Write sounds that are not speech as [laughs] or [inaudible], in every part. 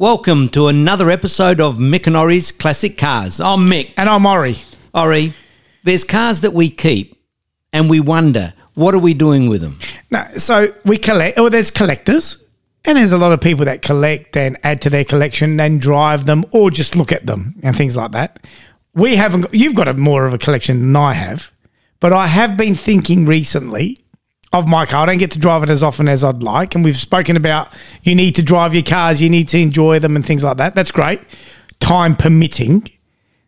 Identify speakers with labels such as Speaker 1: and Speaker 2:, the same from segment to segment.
Speaker 1: Welcome to another episode of Mick and Ori's Classic Cars. I'm Mick.
Speaker 2: And I'm Ori.
Speaker 1: Ori, there's cars that we keep and we wonder, what are we doing with them?
Speaker 2: No, so we collect, or there's collectors, and there's a lot of people that collect and add to their collection and drive them or just look at them and things like that. We haven't, you've got a more of a collection than I have, but I have been thinking recently of my car. I don't get to drive it as often as I'd like. And we've spoken about you need to drive your cars, you need to enjoy them and things like that. That's great, time permitting.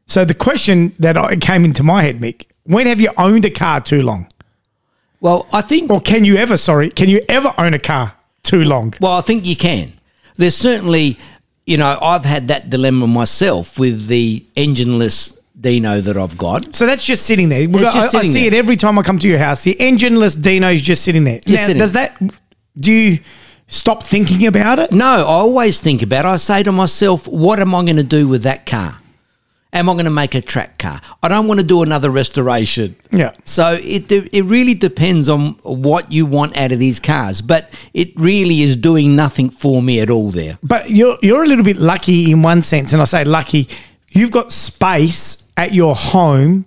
Speaker 2: So the question that I- came into my head, Mick, when have you owned a car too long?
Speaker 1: Well, I think
Speaker 2: Or can you ever, sorry, can you ever own a car too long?
Speaker 1: well, I think you can. There's certainly, you know, I've had that dilemma myself with the engineless Dino that I've got.
Speaker 2: So that's just sitting there.
Speaker 1: just
Speaker 2: I, I
Speaker 1: sitting
Speaker 2: see
Speaker 1: there.
Speaker 2: it every time I come to your house. The engineless Dino's just sitting there. now,
Speaker 1: sitting.
Speaker 2: does that, do you stop thinking about it?
Speaker 1: No, I always think about it. I say to myself, what am I going to do with that car? Am I going to make a track car? I don't want to do another restoration.
Speaker 2: Yeah.
Speaker 1: So it it really depends on what you want out of these cars, but it really is doing nothing for me at all there.
Speaker 2: But you're you're a little bit lucky in one sense, and I say lucky. You've got space at your home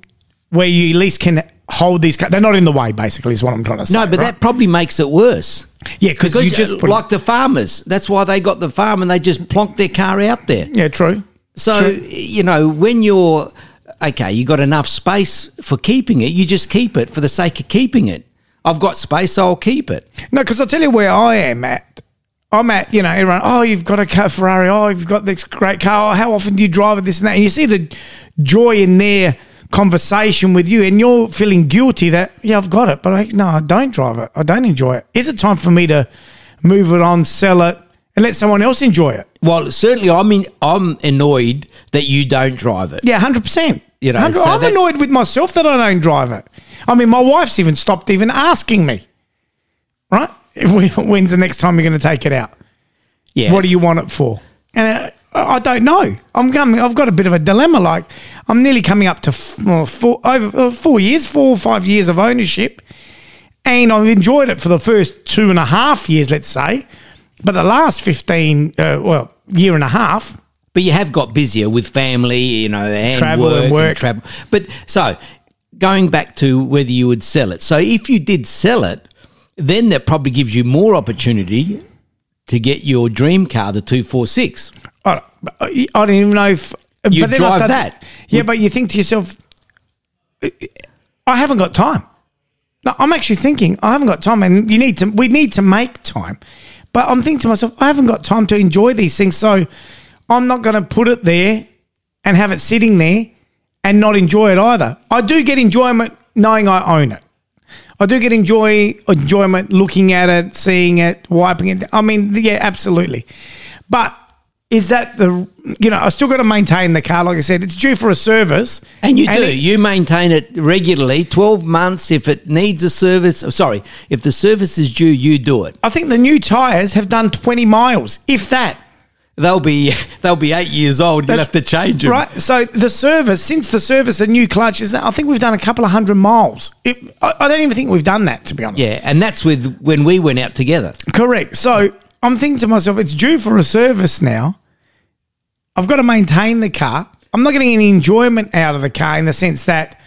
Speaker 2: where you at least can hold these. They're not in the way, basically, is what I'm trying to say.
Speaker 1: No, but
Speaker 2: right?
Speaker 1: that probably makes it worse.
Speaker 2: yeah, because you just
Speaker 1: like the farmers. That's why they got the farm and they just plonked their car out there.
Speaker 2: yeah, true.
Speaker 1: So
Speaker 2: True.
Speaker 1: you know when you're okay, you got enough space for keeping it. You just keep it for the sake of keeping it. I've got space, so I'll keep it.
Speaker 2: No, because I'll tell you where I am at. I'm at, you know, everyone, oh, you've got a car, Ferrari. Oh, you've got this great car. Oh, how often do you drive it? This and that. And you see the joy in their conversation with you, and you're feeling guilty that, yeah, I've got it, but I, no, I don't drive it. I don't enjoy it. Is it time for me to move it on, sell it, and let someone else enjoy it?
Speaker 1: Well, certainly, I'm in, I'm annoyed that you don't drive it.
Speaker 2: Yeah, 100%.
Speaker 1: You know,
Speaker 2: 100
Speaker 1: so
Speaker 2: I'm annoyed with myself that I don't drive it. I mean, my wife's even stopped even asking me, right? When's the next time you're going to take it out?
Speaker 1: Yeah.
Speaker 2: What do you want it for? And uh, I don't know. I'm coming. I've got a bit of a dilemma. Like I'm nearly coming up to f- well, four, over uh, four years, four or five years of ownership, and I've enjoyed it for the first two and a half years, let's say. But the last fifteen, uh, well, year and a half,
Speaker 1: But you have got busier with family, you know, and
Speaker 2: Travel
Speaker 1: work,
Speaker 2: and work.
Speaker 1: travel. But so going back to whether you would sell it. So if you did sell it, then that probably gives you more opportunity to get your dream car, the two four six.
Speaker 2: I don't, uh, I don't even know if uh,
Speaker 1: You
Speaker 2: but then I
Speaker 1: drive
Speaker 2: started-
Speaker 1: that.
Speaker 2: Yeah, but you think to yourself, I haven't got time. No, I'm actually thinking I haven't got time, and you need to. We need to make time. But I'm thinking to myself, I haven't got time to enjoy these things, so I'm not going to put it there and have it sitting there and not enjoy it either. I do get enjoyment knowing I own it. I do get enjoy enjoyment looking at it, seeing it, wiping it. I mean, yeah, absolutely. But is that the you know I still got to maintain the car? Like I said, it's due for a service,
Speaker 1: And you do.
Speaker 2: it-
Speaker 1: you maintain it regularly, 12 months. If it needs a service, oh, sorry, if the service is due, you do it.
Speaker 2: I think the new tires have done twenty miles, if that.
Speaker 1: They'll be [laughs] they'll be eight years old. You'll have to change them.
Speaker 2: Right. So the service, since the service, a new clutch is. I think we've done a couple of hundred miles. It, I, I don't even think we've done that, to be honest.
Speaker 1: Yeah, and that's with when we went out together.
Speaker 2: Correct. So I'm thinking to myself, it's due for a service now. I've got to maintain the car. I'm not getting any enjoyment out of the car in the sense that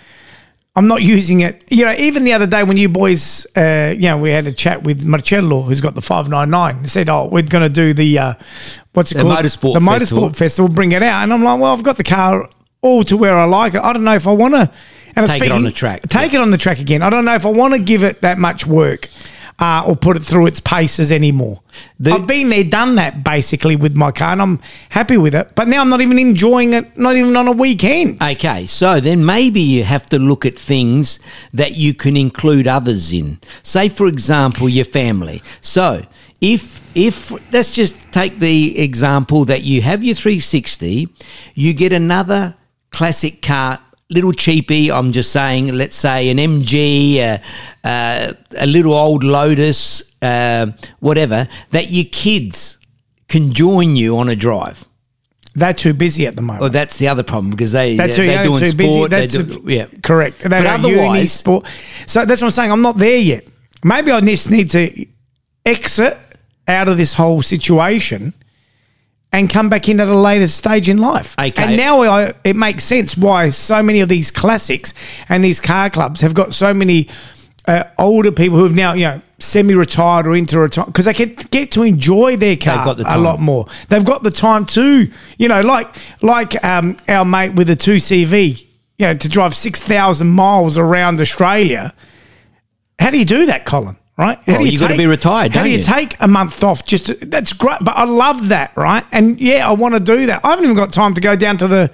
Speaker 2: I'm not using it. You know, even the other day when you boys, uh, you know, we had a chat with Marcello, who's got the 599, he said, Oh, we're going to do the, uh, what's it
Speaker 1: The
Speaker 2: called?
Speaker 1: Motorsport
Speaker 2: The
Speaker 1: Festival.
Speaker 2: Motorsport Festival, bring it out. And I'm like, Well, I've got the car all to where I like it. I don't know if I want to. And
Speaker 1: Take it on the track.
Speaker 2: Take it on the track again. I don't know if I want to give it that much work uh, or put it through its paces anymore.
Speaker 1: The-
Speaker 2: I've been there, done that basically with my car, and I'm happy with it. But now I'm not even enjoying it, not even on a weekend.
Speaker 1: Okay, so then maybe you have to look at things that you can include others in. Say, for example, your family. So if if let's just take the example that you have your 360, you get another classic car. Little cheapy, I'm just saying. Let's say an MG, uh, uh, a little old Lotus, uh, whatever. That your kids can join you on a drive.
Speaker 2: They're too busy at the moment.
Speaker 1: Well, that's the other problem because they
Speaker 2: They're too,
Speaker 1: they're
Speaker 2: young,
Speaker 1: doing
Speaker 2: too busy.
Speaker 1: sport.
Speaker 2: That's
Speaker 1: they do, yeah,
Speaker 2: correct. They
Speaker 1: But otherwise-
Speaker 2: sport. So that's what I'm saying. I'm not there yet. Maybe I just need to exit out of this whole situation and come back in at a later stage in life.
Speaker 1: Okay.
Speaker 2: And now I, it makes sense why so many of these classics and these car clubs have got so many uh, older people who have now, you know, semi-retired or into retirement because they can get to enjoy their car
Speaker 1: the
Speaker 2: a lot more. They've got the time too, you know, like like um, our mate with the two CV, you know, to drive six thousand miles around Australia. How do you do that, Colin? Right? How
Speaker 1: Well,
Speaker 2: do
Speaker 1: you gotta
Speaker 2: take-
Speaker 1: be retired,
Speaker 2: How do you
Speaker 1: you?
Speaker 2: take a month off? Just to, that's great, but I love that, right? And yeah, I want to do that. I haven't even got time to go down to the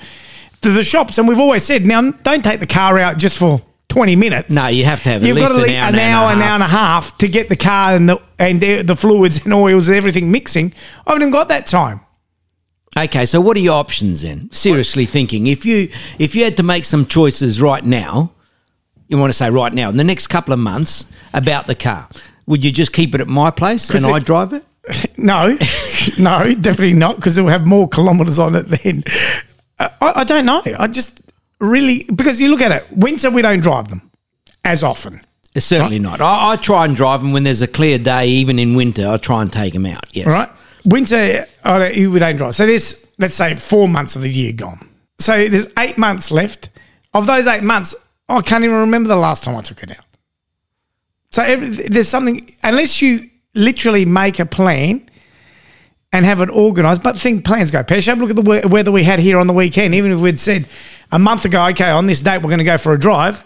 Speaker 2: to the shops, and we've always said now don't take the car out just for twenty minutes.
Speaker 1: No, you have to have at
Speaker 2: You've
Speaker 1: least
Speaker 2: got to
Speaker 1: an
Speaker 2: leave
Speaker 1: hour,
Speaker 2: an hour, an hour and a half to get the car and the and the, the fluids and oils and everything mixing. I haven't even got that time.
Speaker 1: Okay, so what are your options then? Seriously thinking, if you if you had to make some choices right now, you want to say right now in the next couple of months about the car, would you just keep it at my place and
Speaker 2: it-
Speaker 1: I drive it? [laughs]
Speaker 2: No, [laughs] no, definitely not because it will have more kilometres on it then. Uh, I, I don't know. I just really because you look at it. Winter we don't drive them as often.
Speaker 1: Certainly not. I, I try and drive them when there's a clear day, even in winter. I try and take them out. Yes.
Speaker 2: right. Winter, I don't, we don't drive. So there's, let's say, four months of the year gone. So there's eight months left. Of those eight months, Oh, I can't even remember the last time I took it out. So every, there's something, unless you literally make a plan and have it organised, but think plans go pear shaped. Look at the weather we had here on the weekend. Even if we'd said a month ago, okay, on this date we're going to go for a drive,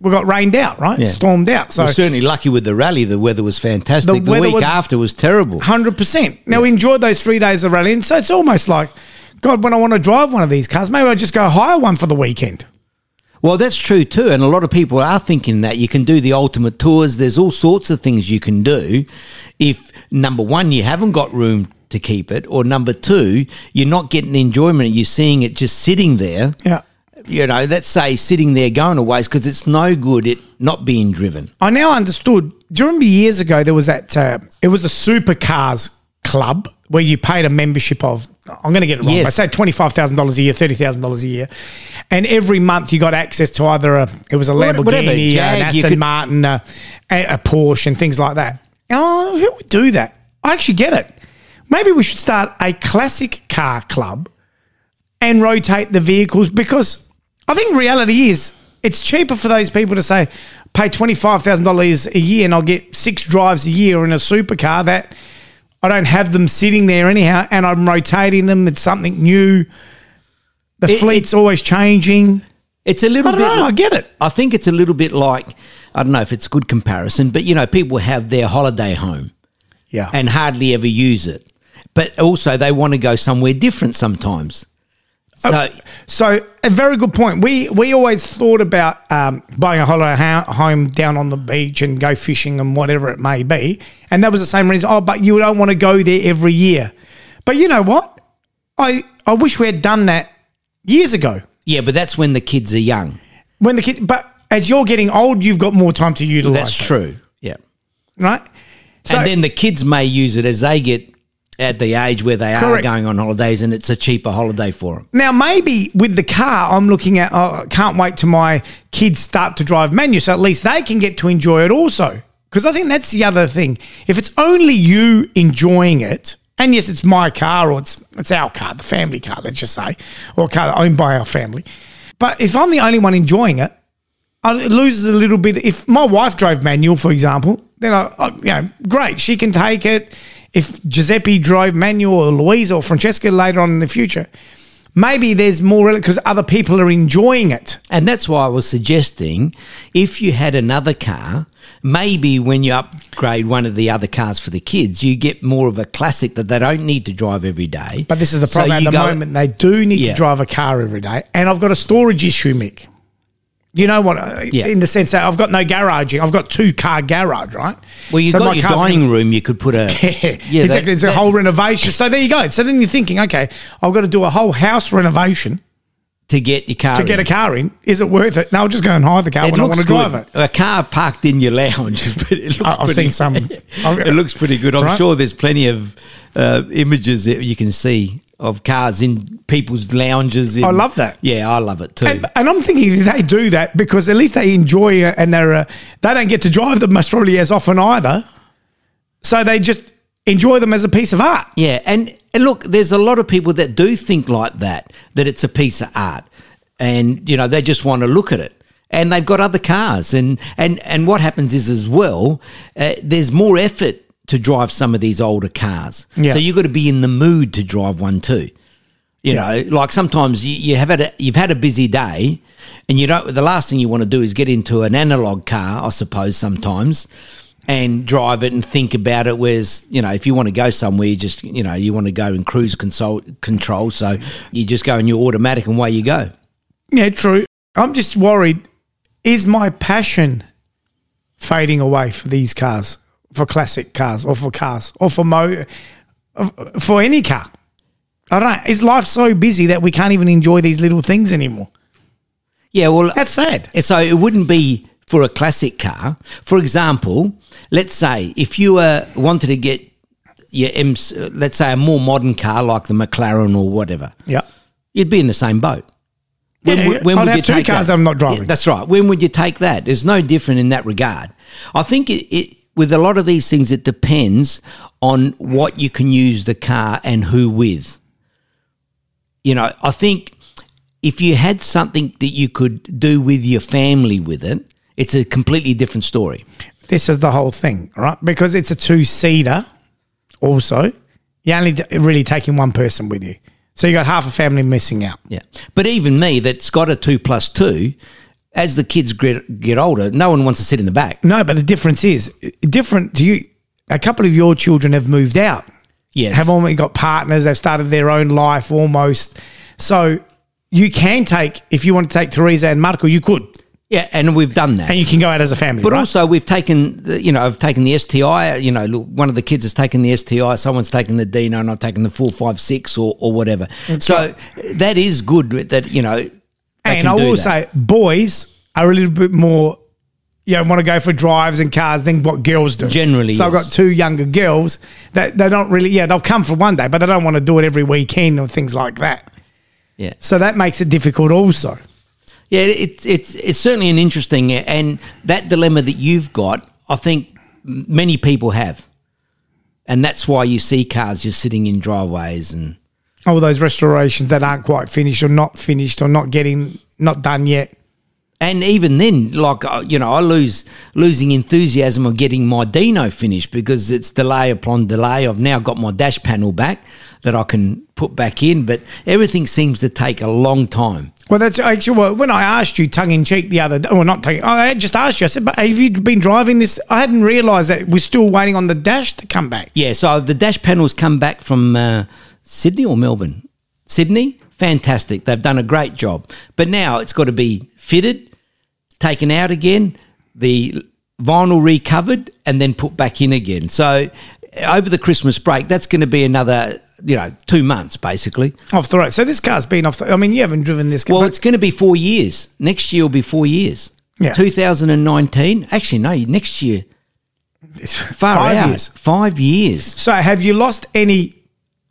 Speaker 2: we got rained out, right?
Speaker 1: Yeah.
Speaker 2: Stormed out. So
Speaker 1: We're certainly lucky with the rally. The weather was fantastic.
Speaker 2: The
Speaker 1: The,
Speaker 2: weather
Speaker 1: week
Speaker 2: was-
Speaker 1: after was terrible.
Speaker 2: Hundred percent. Now we enjoyed those three days of rallying, so it's almost like, God, when I want to drive one of these cars, maybe I just go hire one for the weekend.
Speaker 1: Well, that's true too, and a lot of people are thinking that you can do the ultimate tours. There's all sorts of things you can do. If number one, you haven't got room to keep it, or number two, you're not getting enjoyment. You're seeing it just sitting there.
Speaker 2: Yeah.
Speaker 1: You know, let's say sitting there going waste because it's no good it not being driven.
Speaker 2: I now understood. Do you remember years ago there was that? Uh, it was a supercars club where you paid a membership of. I'm going to get it wrong.
Speaker 1: Yes.
Speaker 2: I say twenty five thousand dollars a year, thirty thousand dollars a year, and every month you got access to either a it was a Lamborghini,
Speaker 1: whatever,
Speaker 2: uh, an
Speaker 1: Jag,
Speaker 2: Aston
Speaker 1: could-
Speaker 2: Martin, a, a Porsche, and things like that. Oh, who would do that? I actually get it. Maybe we should start a classic car club and rotate the vehicles because I think reality is it's cheaper for those people to say pay twenty five thousand dollars a year and I'll get six drives a year in a supercar that I don't have them sitting there anyhow and I'm rotating them. It's something new. The
Speaker 1: It-
Speaker 2: fleet's always changing.
Speaker 1: It's a little
Speaker 2: don't
Speaker 1: bit.
Speaker 2: know. I get it.
Speaker 1: I think it's a little bit like I don't know if it's a good comparison, but you know, people have their holiday home.
Speaker 2: Yeah.
Speaker 1: and hardly ever use it. But also, they want to go somewhere different sometimes. So,
Speaker 2: So a very good point. We we always thought about um, buying a holiday ha- home down on the beach and go fishing and whatever it may be, and that was the same reason. Oh, but you don't want to go there every year. But you know what? I I wish we had done that years ago
Speaker 1: yeah, but that's when the kids are young.
Speaker 2: when the kid. But as you're getting old, you've got more time to utilize.
Speaker 1: That's
Speaker 2: it,
Speaker 1: true. Yeah.
Speaker 2: right? So
Speaker 1: and then the kids may use it as they get at the age where they are going on holidays and it's a cheaper holiday for them.
Speaker 2: Now, maybe with the car, I'm looking at, oh, I can't wait till my kids start to drive manual, so at least they can get to enjoy it also. Because I think that's the other thing. If it's only you enjoying it, and yes, it's my car or it's, it's our car, the family car, let's just say, or a car owned by our family. But if I'm the only one enjoying it, I- it loses a little bit. If my wife drove manual, for example, then I, I you know, great, she can take it. If Giuseppe drove manual or Louise or Francesca later on in the future, maybe there's more because other people are enjoying it.
Speaker 1: And that's why I was suggesting if you had another car, maybe when you upgrade one of the other cars for the kids, you get more of a classic that they don't need to drive every day.
Speaker 2: But this is the problem
Speaker 1: you
Speaker 2: at the
Speaker 1: go-
Speaker 2: moment. They do need
Speaker 1: Yeah.
Speaker 2: to drive a car every day, and I've got a storage issue, Mick. You know what? uh,
Speaker 1: Yeah.
Speaker 2: In the sense that I've got no garaging. I've got two car garage, right?
Speaker 1: Well, you've
Speaker 2: So
Speaker 1: got your dining room. You could put a [laughs]
Speaker 2: Yeah,
Speaker 1: that-
Speaker 2: exactly. it's a
Speaker 1: that-
Speaker 2: whole renovation. So there you go. So then you're thinking, okay, I've got to do a whole house renovation
Speaker 1: to get your car
Speaker 2: to get a car in. Is it worth it? No, I'll just go and hire the car when I want to drive it.
Speaker 1: A car parked in your lounge. is [laughs] pretty- It looks
Speaker 2: I've
Speaker 1: pretty,
Speaker 2: seen some- [laughs]
Speaker 1: it looks pretty good. I'm
Speaker 2: Right.
Speaker 1: sure there's plenty of uh, images that you can see of cars in people's lounges. In,
Speaker 2: I love that.
Speaker 1: Yeah, I love it too.
Speaker 2: And, and I'm thinking they do that because at least they enjoy it and they're uh, they don't get to drive them most probably as often either. So they just enjoy them as a piece of art.
Speaker 1: yeah, and And look, there's a lot of people that do think like that, that it's a piece of art. And, you know, they just want to look at it. And they've got other cars. And, and, and what happens is as well, uh, there's more effort to drive some of these older cars.
Speaker 2: Yeah.
Speaker 1: So you've got to be in the mood to drive one too. You know, like sometimes you, you have had a, you've had a busy day, and you don't. The last thing you want to do is get into an analog car, I suppose. Sometimes, and drive it and think about it. Whereas, you know, if you want to go somewhere, you just you know you want to go in cruise console control, so you just go in your automatic and away you go.
Speaker 2: Yeah, true. I'm just worried. Is my passion fading away for these cars, for classic cars, or for cars, or for mo, for any car? I don't know. Is life so busy that we can't even enjoy these little things anymore?
Speaker 1: Yeah, well,
Speaker 2: That's sad.
Speaker 1: So it wouldn't be for a classic car. For example, let's say if you uh, wanted to get your M, let's say a more modern car like the McLaren or whatever,
Speaker 2: Yeah.
Speaker 1: you'd be in the same boat.
Speaker 2: Yeah, I'd have two cars I'm not driving.
Speaker 1: Yeah, that's right. When would you take that? It's no different in that regard. I think it, it with a lot of these things, it depends on what you can use the car and who with. You know, I think if you had something that you could do with your family with it, it's a completely different story.
Speaker 2: This is the whole thing, right? Because it's a two seater, also, you're only really taking one person with you. So you got half a family missing out.
Speaker 1: Yeah. But even me, that's got a two plus two, as the kids get, get older, no one wants to sit in the back.
Speaker 2: No, but the difference is different to you. A couple of your children have moved out,
Speaker 1: Yes.
Speaker 2: have already got partners, they've started their own life almost. So you can take, if you want to take Teresa and Marco, you could.
Speaker 1: yeah, and we've done that.
Speaker 2: And you can go out as a family.
Speaker 1: But
Speaker 2: right?
Speaker 1: also, we've taken, the, you know, I've taken the STI. You know, look, one of the kids has taken the STI. Someone's taken the Dino, and I've taken the four, five, six, or or whatever. So that is good. That you know, they
Speaker 2: And I will
Speaker 1: that.
Speaker 2: say, boys are a little bit more, you know, want to go for drives and cars than what girls do.
Speaker 1: Generally,
Speaker 2: So I've got two younger girls that they don't really, yeah, they'll come for one day, but they don't want to do it every weekend or things like that.
Speaker 1: yeah,
Speaker 2: So that makes it difficult also.
Speaker 1: yeah. It's it's it's certainly an interesting and that dilemma that you've got. I think many people have, and that's why you see cars just sitting in driveways and.
Speaker 2: All those restorations that aren't quite finished or not finished or not getting, not done yet.
Speaker 1: And even then, like uh, you know, I lose losing enthusiasm of getting my Dino finished because it's delay upon delay. I've now got my dash panel back that I can put back in, but everything seems to take a long time.
Speaker 2: Well, that's actually well, when I asked you tongue in cheek the other day, well, not tongue. I just asked you. I said, "But have you been driving this?" I hadn't realised that we're still waiting on the dash to come back.
Speaker 1: Yeah, so the dash panels come back from uh, Sydney or Melbourne. Sydney, fantastic. They've done a great job, but now it's got to be fitted, taken out again, the vinyl recovered, and then put back in again. So over the Christmas break, that's going to be another, you know, two months basically.
Speaker 2: Off the road. So this car's been off. The, I mean, you haven't driven this car.
Speaker 1: Well, it's going to be four years. Next year will be four years.
Speaker 2: Yeah.
Speaker 1: 2019. Actually, no, next year.
Speaker 2: it's
Speaker 1: Far
Speaker 2: five
Speaker 1: out.
Speaker 2: years.
Speaker 1: Five years.
Speaker 2: So have you lost any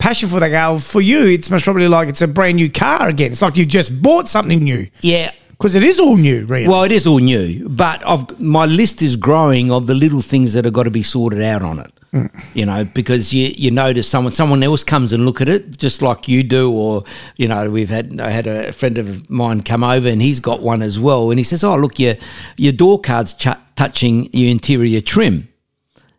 Speaker 2: passion for the car? For you, it's most probably like it's a brand new car again. It's like you just bought something new
Speaker 1: Yeah.
Speaker 2: because it is all new, really.
Speaker 1: Well, it is all new, but I've, my list is growing of the little things that have got to be sorted out on it. Mm. You know, because you you notice someone someone else comes and look at it just like you do, or you know, we've had I had a friend of mine come over and he's got one as well, and he says, "Oh, look, your your door card's ch- touching your interior trim,"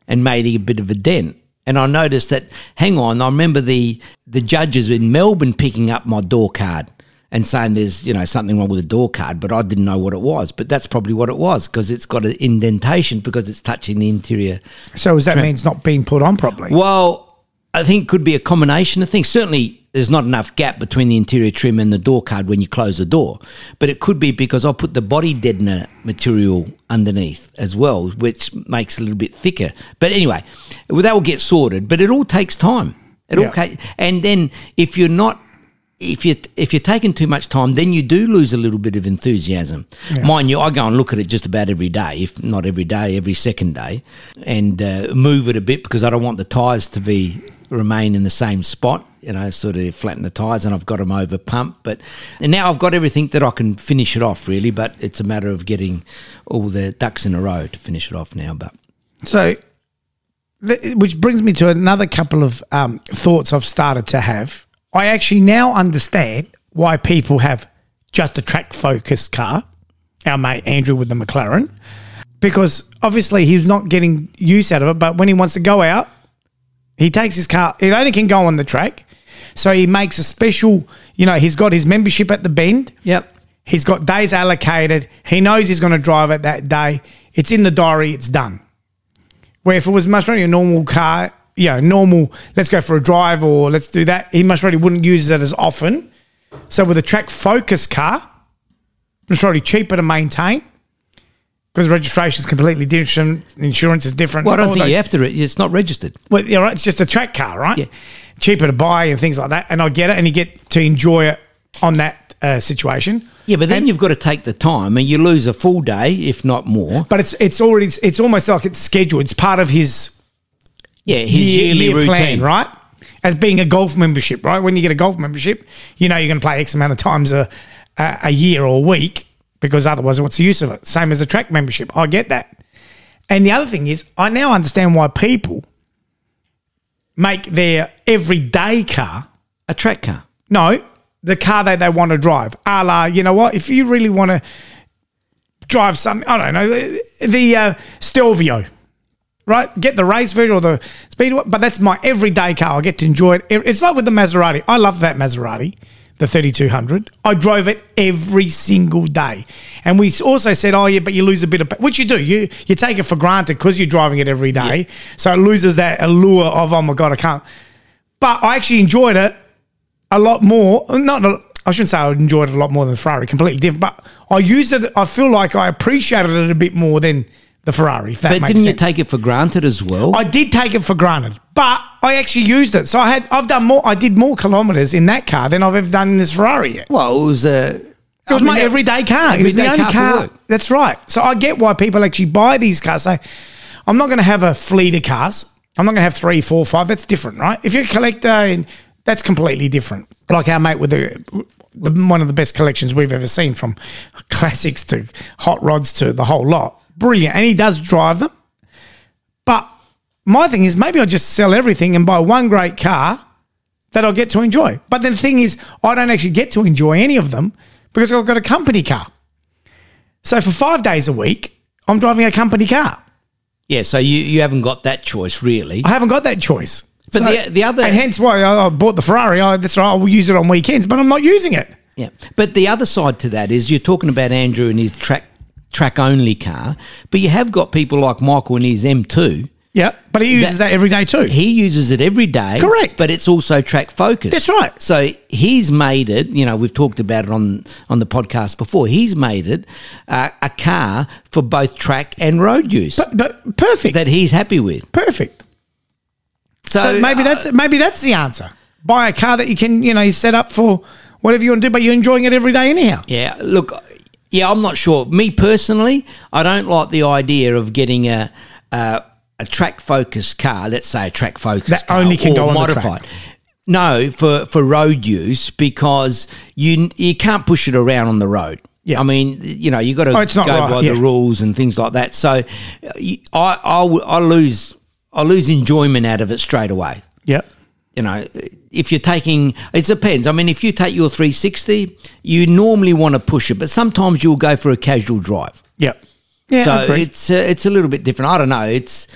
Speaker 1: and made a bit of a dent. And I noticed that. Hang on, I remember the the judges in Melbourne picking up my door card and saying there's you know something wrong with the door card, but I didn't know what it was. But that's probably what it was because it's got an indentation because it's touching the interior.
Speaker 2: so does that mean it's not being put on properly?
Speaker 1: Well, I think it could be a combination of things. Certainly, there's not enough gap between the interior trim and the door card when you close the door. But it could be because I put the body deadener material underneath as well, which makes it a little bit thicker. But anyway, well, that will get sorted. But it all takes time. It all
Speaker 2: Yeah.
Speaker 1: ca- and then if you're not if you if you're taking too much time, then you do lose a little bit of enthusiasm. Mind you, I go and look at it just about every day, if not every day, every second day, and uh, move it a bit because I don't want the tyres to be remain in the same spot. You know, sort of flatten the tyres, and I've got them over pumped. But and now I've got everything that I can finish it off really. But it's a matter of getting all the ducks in a row to finish it off now. But
Speaker 2: So th- which brings me to another couple of um, thoughts I've started to have. I actually now understand why people have just a track focused car. Our mate Andrew with the McLaren, because obviously he's not getting use out of it. But when he wants to go out, he takes his car. It only can go on the track, so he makes a special. You know, he's got his membership at the bend.
Speaker 1: Yep.
Speaker 2: He's got days allocated. He knows he's going to drive it that day. It's in the diary. It's done. Where if it was much really a normal car, you know, normal, let's go for a drive or let's do that, he much really wouldn't use it as often. So with a track focus car, it's probably cheaper to maintain because registration is completely different, insurance is different.
Speaker 1: Well, I don't think you
Speaker 2: those-
Speaker 1: have to. Re- it's not registered.
Speaker 2: well, yeah, right. It's just a track car, right?
Speaker 1: Yeah.
Speaker 2: Cheaper to buy and things like that. And I get it, and you get to enjoy it on that uh, situation.
Speaker 1: Yeah, but then you've got to take the time, and you lose a full day, if not more.
Speaker 2: But it's it's already it's almost like it's scheduled. It's part of his
Speaker 1: Yeah, his
Speaker 2: year,
Speaker 1: yearly
Speaker 2: year
Speaker 1: routine,
Speaker 2: plan, right? As being a golf membership, right? When you get a golf membership, you know you're going to play X amount of times a, a a year or a week because otherwise, what's the use of it? Same as a track membership. I get that. And the other thing is, I now understand why people make their everyday car
Speaker 1: A track car.
Speaker 2: no, the car that they want to drive. A la, you know what? If you really want to drive something, I don't know, the uh, Stelvio, right? Get the race version or the speed, but that's my everyday car. I get to enjoy it. It's like with the Maserati. I love that Maserati, the 3200. I drove it every single day. And we also said, oh, yeah, but you lose a bit of, which you do. You, you take it for granted because you're driving it every day. So it loses that allure of, oh my God, I can't. But I actually enjoyed it a lot more. Not, a- I shouldn't say I enjoyed it a lot more than the Ferrari, completely different. But I used it. I feel like I appreciated it a bit more than the Ferrari. If that
Speaker 1: But didn't
Speaker 2: sense.
Speaker 1: you take it for granted as well?
Speaker 2: I did take it for granted, but I actually used it. So I had. I've done more. I did more kilometers in that car than I've ever done in this Ferrari yet.
Speaker 1: well, it was a.
Speaker 2: It was my everyday car. it was the only
Speaker 1: car
Speaker 2: car. That's right. So I get why people actually buy these cars. Say, I'm not going to have a fleet of cars. I'm not going to have three, four, five. That's different, right? If you're a collector, and that's completely different. Like our mate with the, the one of the best collections we've ever seen, from [laughs] classics to hot rods to the whole lot. Brilliant, and he does drive them. But my thing is, maybe I'll just sell everything and buy one great car that I'll get to enjoy. But the thing is, I don't actually get to enjoy any of them because I've got a company car. So for five days a week, I'm driving a company car.
Speaker 1: Yeah, so you, you haven't got that choice really.
Speaker 2: I haven't got that choice.
Speaker 1: But
Speaker 2: So-
Speaker 1: the- the other-
Speaker 2: and hence why I, I bought the Ferrari. I, that's right. I will use it on weekends, but I'm not using it.
Speaker 1: Yeah, but the other side to that is you're talking about Andrew and his track track only car, but you have got people like Michael and his M2.
Speaker 2: Yeah, but he uses that, every day too.
Speaker 1: He uses it every day.
Speaker 2: Correct.
Speaker 1: But it's also track focused.
Speaker 2: That's right.
Speaker 1: So he's made it, you know, we've talked about it on, on the podcast before. He's made it uh, a car for both track and road use
Speaker 2: but, but perfect.
Speaker 1: that he's happy with.
Speaker 2: perfect.
Speaker 1: So,
Speaker 2: So, maybe
Speaker 1: uh,
Speaker 2: that's maybe that's the answer. Buy a car that you can you know set up for whatever you want to do, but you're enjoying it every day anyhow.
Speaker 1: Yeah, look, yeah, I'm not sure. Me personally, I don't like the idea of getting a a, a track focused car. Let's say a track focused
Speaker 2: That
Speaker 1: car,
Speaker 2: only can go on the
Speaker 1: modified.
Speaker 2: track.
Speaker 1: No, for for road use because you you can't push it around on the road.
Speaker 2: Yeah.
Speaker 1: I mean, you know, you got to
Speaker 2: Oh,
Speaker 1: go
Speaker 2: right,
Speaker 1: by
Speaker 2: yeah.
Speaker 1: the rules and things like that. So, I I, I lose I lose enjoyment out of it straight away
Speaker 2: Yep.
Speaker 1: You know, if you're taking, it depends. I mean, if you take your 360, you normally want to push it, but sometimes you'll go for a casual drive.
Speaker 2: Yep. Yeah.
Speaker 1: So it's uh, it's a little bit different. I don't know. It's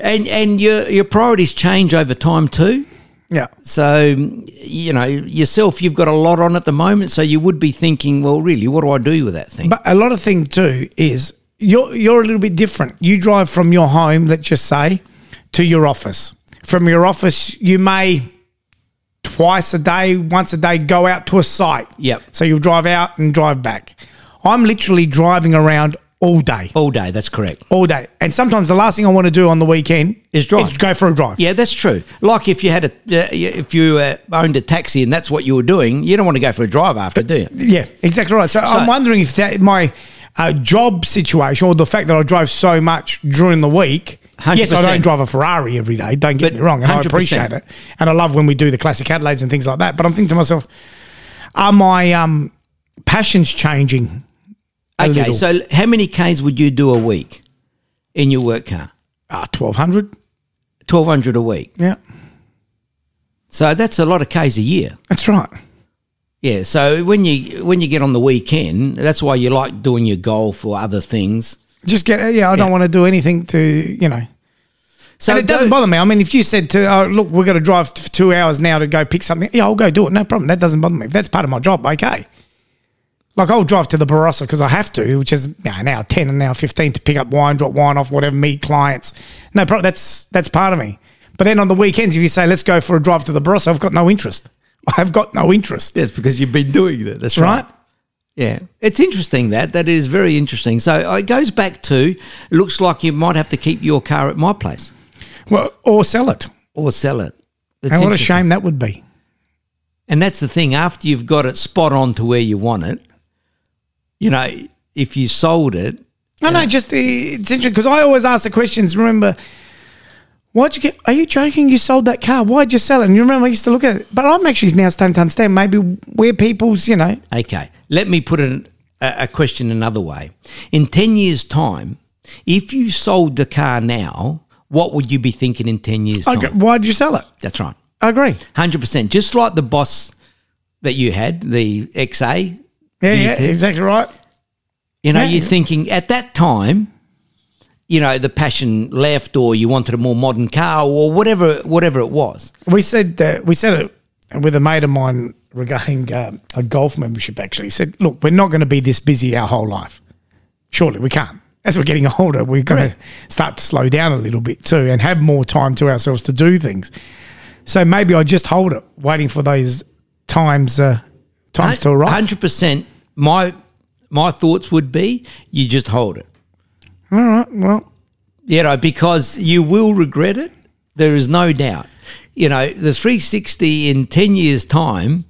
Speaker 1: and and your your priorities change over time too.
Speaker 2: yeah.
Speaker 1: So you know yourself, you've got a lot on at the moment, so you would be thinking, well, really, what do I do with that thing?
Speaker 2: But a lot of thing too is you're you're a little bit different. You drive from your home, let's just say, to your office. From your office, you may twice a day, once a day, go out to a site.
Speaker 1: Yep.
Speaker 2: So you'll drive out and drive back. I'm literally driving around all day,
Speaker 1: All day, that's correct.
Speaker 2: all day. And sometimes the last thing I want to do on the weekend
Speaker 1: Is drive.
Speaker 2: go for a drive.
Speaker 1: Yeah, that's true. Like if you had a, uh, if you uh, owned a taxi and that's what you were doing, you don't want to go for a drive after, do you?
Speaker 2: Yeah, exactly right. So, I'm wondering if that my uh, job situation or the fact that I drive so much during the week. Yes, I don't drive a Ferrari every day. Don't get
Speaker 1: But
Speaker 2: me wrong, and I appreciate it, and I love when we do the classic Adelaides and things like that. But I'm thinking to myself, are my um, passions changing? a
Speaker 1: Okay,
Speaker 2: little?
Speaker 1: so how many Ks would you do a week in your work car?
Speaker 2: uh, twelve hundred.
Speaker 1: twelve hundred a week.
Speaker 2: Yeah,
Speaker 1: So that's a lot of k's a year.
Speaker 2: that's right.
Speaker 1: Yeah. So when you when you get on the weekend, that's why you like doing your golf or other things.
Speaker 2: Just get yeah. I don't
Speaker 1: Yeah.
Speaker 2: want to do anything to you know.
Speaker 1: So
Speaker 2: and it doesn't bother me. I mean, if you said to oh, look, we're going to drive for two hours now to go pick something, yeah, I'll go do it. No problem. That doesn't bother me. If that's part of my job, okay. Like I'll drive to the Barossa because I have to, which is you know, an hour ten, an hour fifteen to pick up wine, drop wine off, whatever, meet clients. No problem. That's that's part of me. But then on the weekends, if you say let's go for a drive to the Barossa, I've got no interest. [laughs] I've got no interest.
Speaker 1: Yes, because you've been doing that. That's
Speaker 2: Right?
Speaker 1: right. Yeah, it's interesting that that is very interesting. So uh, it goes back to it looks like you might have to keep your car at my place
Speaker 2: Well, or sell it.
Speaker 1: or sell it. That's
Speaker 2: and what a shame that would be.
Speaker 1: And that's the thing. After you've got it spot on to where you want it, you know, if you sold it,
Speaker 2: No, no, just uh, it's interesting because I always ask the questions. Remember, why'd you get? Are you joking? You sold that car. Why'd you sell it? And you remember I used to look at it, but I'm actually now starting to understand maybe where people's, you know,
Speaker 1: okay. Let me put it, a, a question another way. In ten years' time, if you sold the car now, what would you be thinking in ten years'
Speaker 2: I
Speaker 1: time?
Speaker 2: go, why'd you sell it?
Speaker 1: That's right.
Speaker 2: I agree.
Speaker 1: Hundred percent. Just like the boss that you had, the XA.
Speaker 2: Yeah, yeah, exactly right.
Speaker 1: You know,
Speaker 2: Yeah.
Speaker 1: you're thinking at that time, you know, the passion left, or you wanted a more modern car, or whatever, whatever it was.
Speaker 2: We said uh, we said it with a mate of mine regarding uh, a golf membership. Actually, he said, "Look, we're not going to be this busy our whole life. Surely we can't. As we're getting older, we're going to start to slow down a little bit too, and have more time to ourselves to do things. So maybe I just hold it, waiting for those times uh, times to arrive.
Speaker 1: Hundred percent. My my thoughts would be you just hold it.
Speaker 2: All right. Well,
Speaker 1: You know, because you will regret it. There is no doubt. You know, the 360 in 10 years' time,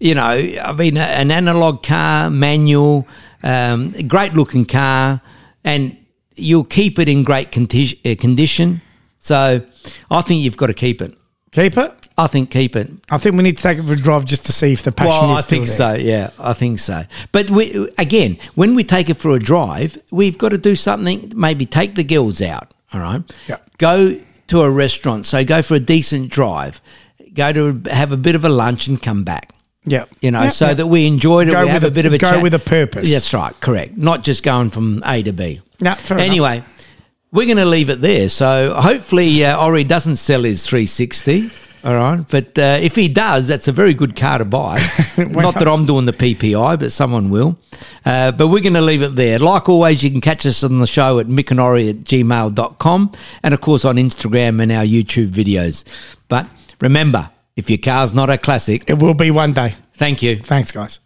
Speaker 1: you know, I mean, an analog car, manual, um, great looking car, and you'll keep it in great conti- uh, condition. So I think you've got to keep it.
Speaker 2: keep it.
Speaker 1: I think keep it.
Speaker 2: I think we need to take it for a drive just to see if the passion
Speaker 1: Well,
Speaker 2: is
Speaker 1: I
Speaker 2: still I
Speaker 1: think
Speaker 2: there.
Speaker 1: so. Yeah, I think so. But we, again, when we take it for a drive, we've got to do something. Maybe take the girls out. All right.
Speaker 2: Yeah.
Speaker 1: Go to a restaurant. So go for a decent drive. Go to have a bit of a lunch and come back.
Speaker 2: Yeah.
Speaker 1: You know,
Speaker 2: Yeah,
Speaker 1: so
Speaker 2: yeah.
Speaker 1: that we enjoyed it.
Speaker 2: Go
Speaker 1: we
Speaker 2: with
Speaker 1: have
Speaker 2: a-
Speaker 1: a, bit of a
Speaker 2: go
Speaker 1: chat.
Speaker 2: with a purpose.
Speaker 1: That's right. Correct. Not just going from A to B.
Speaker 2: No, fair enough.
Speaker 1: anyway, we're going to leave it there. So hopefully, uh, Ori doesn't sell his 360. All right, but uh, if he does, that's a very good car to buy. [laughs] Not that I'm doing the PPI, but someone will. Uh, but we're going to leave it there. Like always, you can catch us on the show at mickandori at gmail.com and, of course, on Instagram and our YouTube videos. But remember, if your car's not a classic,
Speaker 2: It will be one day.
Speaker 1: thank you.
Speaker 2: Thanks, guys.